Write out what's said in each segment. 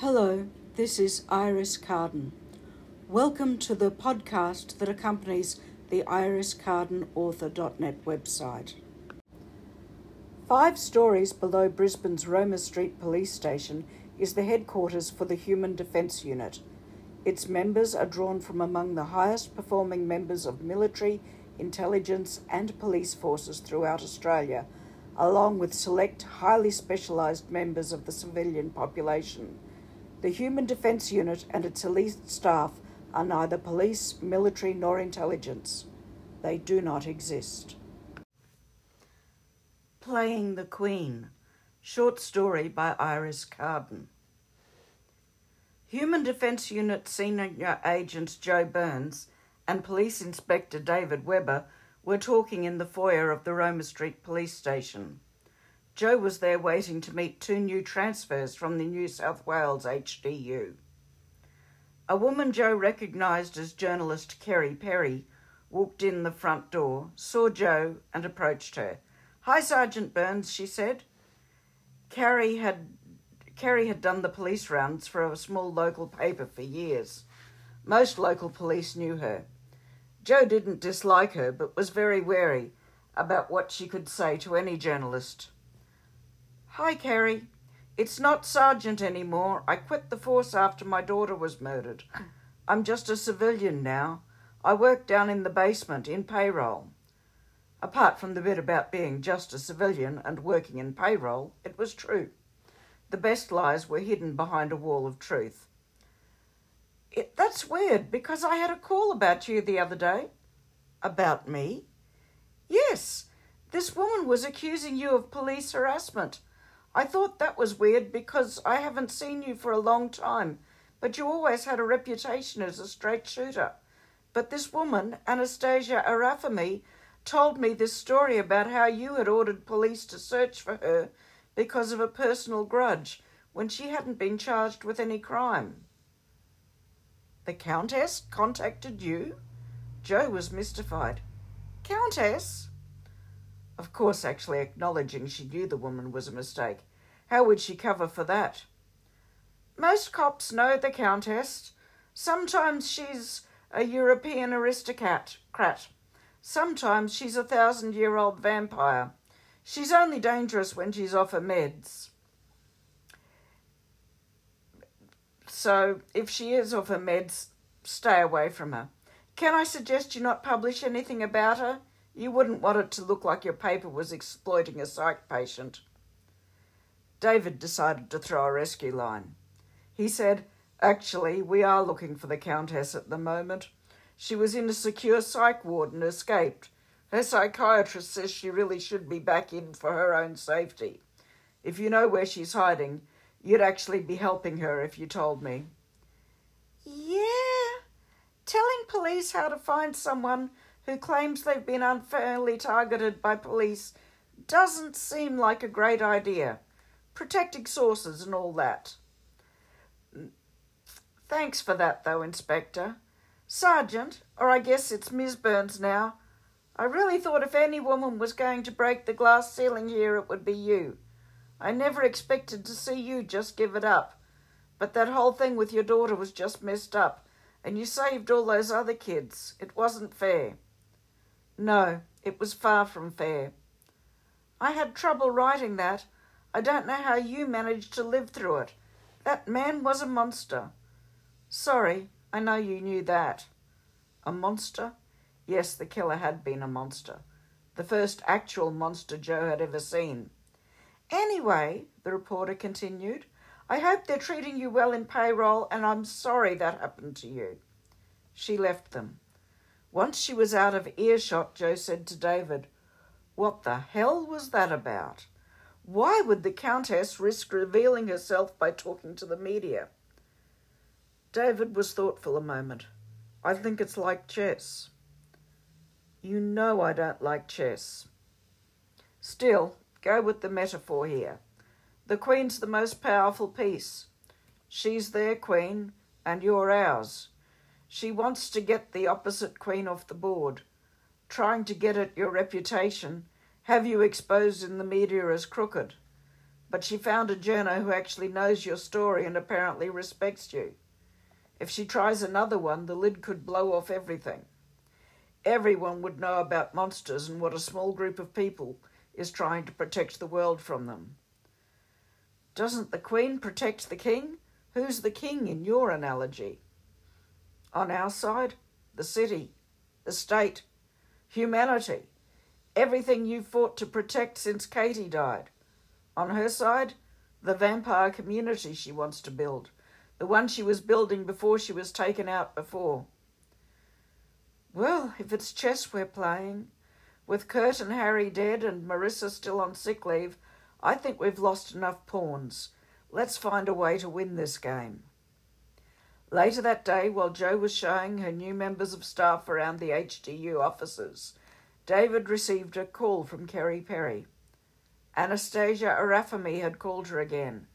Hello, this is Iris Carden. Welcome to the podcast that accompanies the iriscardenauthor.net website. Five stories below Brisbane's Roma Street Police Station is the headquarters for the Human Defence Unit. Its members are drawn from among the highest performing members of military, intelligence, and police forces throughout Australia, along with select highly specialised members of the civilian population. The Human Defence Unit and its elite staff are neither police, military, nor intelligence. They do not exist. Playing the Queen. Short story by Iris Carden. Human Defence Unit Senior Agent Jo Burns and Police Inspector David Webber were talking in the foyer of the Roma Street Police Station. Jo was there waiting to meet two new transfers from the New South Wales HDU. A woman Jo recognised as journalist Kerry Perry walked in the front door, saw Jo, and approached her. Hi, Sergeant Burns, she said. Carrie had Kerry had done the police rounds for a small local paper for years. Most local police knew her. Jo didn't dislike her, but was very wary about what she could say to any journalist. Hi, Carrie. It's not sergeant anymore. I quit the force after my daughter was murdered. I'm just a civilian now. I work down in the basement in payroll. Apart from the bit about being just a civilian and working in payroll, it was true. The best lies were hidden behind a wall of truth. It, that's weird because I had a call about you the other day. About me? Yes. This woman was accusing you of police harassment. I thought that was weird because I haven't seen you for a long time, but you always had a reputation as a straight shooter. But this woman, Anastasia Arafami, told me this story about how you had ordered police to search for her because of a personal grudge when she hadn't been charged with any crime. The Countess contacted you? Jo was mystified. Countess? Of course, actually acknowledging she knew the woman was a mistake. How would she cover for that? Most cops know the Countess. Sometimes she's a European aristocrat. Sometimes she's a thousand year old vampire. She's only dangerous when she's off her meds. So if she is off her meds, stay away from her. Can I suggest you not publish anything about her? You wouldn't want it to look like your paper was exploiting a psych patient. David decided to throw a rescue line. He said, Actually, we are looking for the Countess at the moment. She was in a secure psych ward and escaped. Her psychiatrist says she really should be back in for her own safety. If you know where she's hiding, you'd actually be helping her if you told me. Yeah. Telling police how to find someone who claims they've been unfairly targeted by police doesn't seem like a great idea protecting sources and all that. Thanks for that, though, Inspector. Sergeant, or I guess it's Miss Burns now. I really thought if any woman was going to break the glass ceiling here, it would be you. I never expected to see you just give it up. But that whole thing with your daughter was just messed up, and you saved all those other kids. It wasn't fair. No, it was far from fair. I had trouble writing that. I don't know how you managed to live through it. That man was a monster. Sorry, I know you knew that. A monster? Yes, the killer had been a monster. The first actual monster Jo had ever seen. Anyway, the reporter continued, I hope they're treating you well in payroll, and I'm sorry that happened to you. She left them. Once she was out of earshot, Jo said to David, What the hell was that about? Why would the Countess risk revealing herself by talking to the media? David was thoughtful a moment. I think it's like chess. You know I don't like chess. Still, go with the metaphor here. The Queen's the most powerful piece. She's their Queen, and you're ours. She wants to get the opposite Queen off the board, trying to get at your reputation have you exposed in the media as crooked. but she found a journo who actually knows your story and apparently respects you. If she tries another one, the lid could blow off everything. Everyone would know about monsters and what a small group of people is trying to protect the world from them. Doesn't the Queen protect the King? Who's the King in your analogy? On our side, the city, the state, humanity, everything you fought to protect since Katie died. On her side, the vampire community she wants to build, the one she was building before she was taken out before. Well, if it's chess we're playing, with Kurt and Harry dead and Marissa still on sick leave, I think we've lost enough pawns. Let's find a way to win this game. Later that day, while Jo was showing her new members of staff around the HDU offices, David received a call from Kerry Perry. Anastasia Arafami had called her again.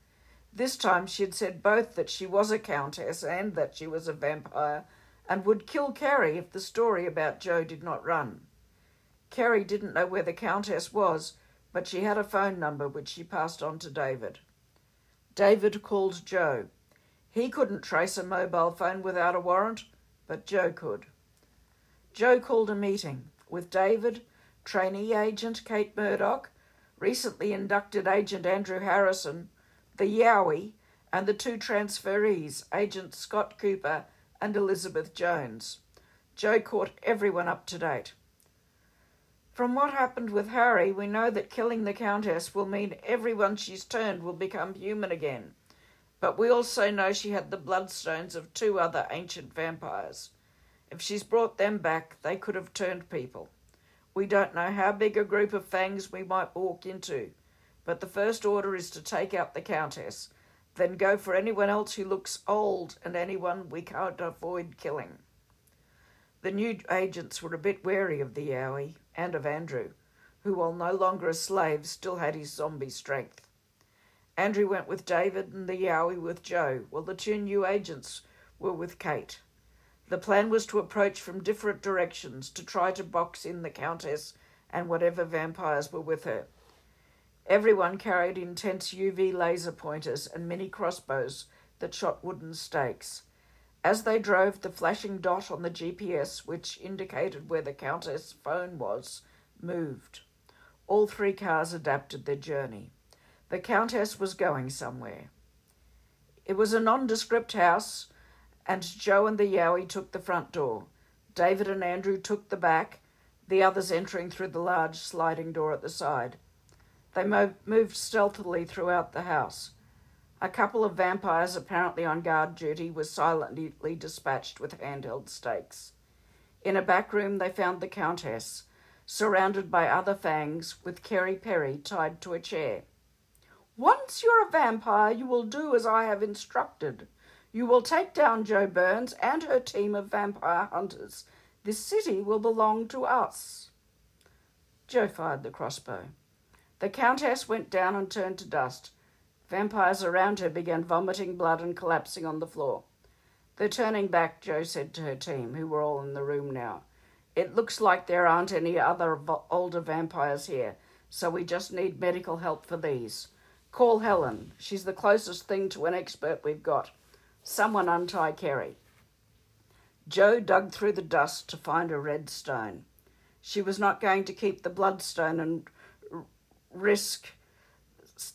This time she had said both that she was a countess and that she was a vampire and would kill Kerry if the story about Jo did not run. Kerry didn't know where the countess was, but she had a phone number which she passed on to David. David called Jo. He couldn't trace a mobile phone without a warrant, but Jo could. Jo called a meeting with David, trainee agent Kate Murdoch, recently inducted Agent Andrew Harrison, the Yowie, and the two transferees, Agent Scott Cooper and Elizabeth Jones. Jo caught everyone up to date. From what happened with Harry, we know that killing the Countess will mean everyone she's turned will become human again. But we also know she had the bloodstones of two other ancient vampires. If she's brought them back, they could have turned people. We don't know how big a group of fangs we might walk into, but the first order is to take out the Countess, then go for anyone else who looks old and anyone we can't avoid killing. The new agents were a bit wary of the Yowie and of Andrew, who, while no longer a slave, still had his zombie strength. Andrew went with David and the Yowie with Jo, while the two new agents were with Kate. The plan was to approach from different directions to try to box in the Countess and whatever vampires were with her. Everyone carried intense UV laser pointers and mini crossbows that shot wooden stakes. As they drove, the flashing dot on the GPS, which indicated where the Countess' phone was, moved. All three cars adapted their journey. The Countess was going somewhere. It was a nondescript house and Jo and the Yowie took the front door. David and Andrew took the back, the others entering through the large sliding door at the side. They mo- moved stealthily throughout the house. A couple of vampires, apparently on guard duty, were silently dispatched with handheld stakes. In a back room, they found the Countess, surrounded by other fangs, with Kerry Perry tied to a chair. Once you're a vampire, you will do as I have instructed, you will take down Jo Burns and her team of vampire hunters. This city will belong to us. Jo fired the crossbow. The Countess went down and turned to dust. Vampires around her began vomiting blood and collapsing on the floor. They're turning back, Jo said to her team, who were all in the room now. It looks like there aren't any other older vampires here, so we just need medical help for these. Call Helen. She's the closest thing to an expert we've got. Someone untie Kerry. Jo dug through the dust to find a red stone. She was not going to keep the bloodstone and risk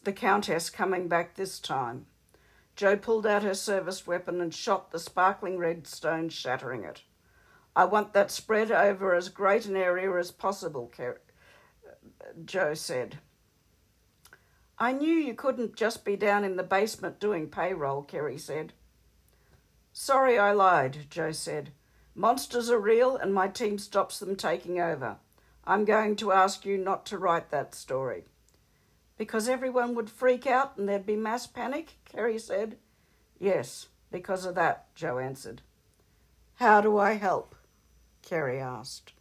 the Countess coming back this time. Jo pulled out her service weapon and shot the sparkling red stone, shattering it. I want that spread over as great an area as possible, Jo said. I knew you couldn't just be down in the basement doing payroll, Kerry said. Sorry I lied, Jo said. Monsters are real and my team stops them taking over. I'm going to ask you not to write that story. Because everyone would freak out and there'd be mass panic, Kerry said. Yes, because of that, Jo answered. How do I help? Kerry asked.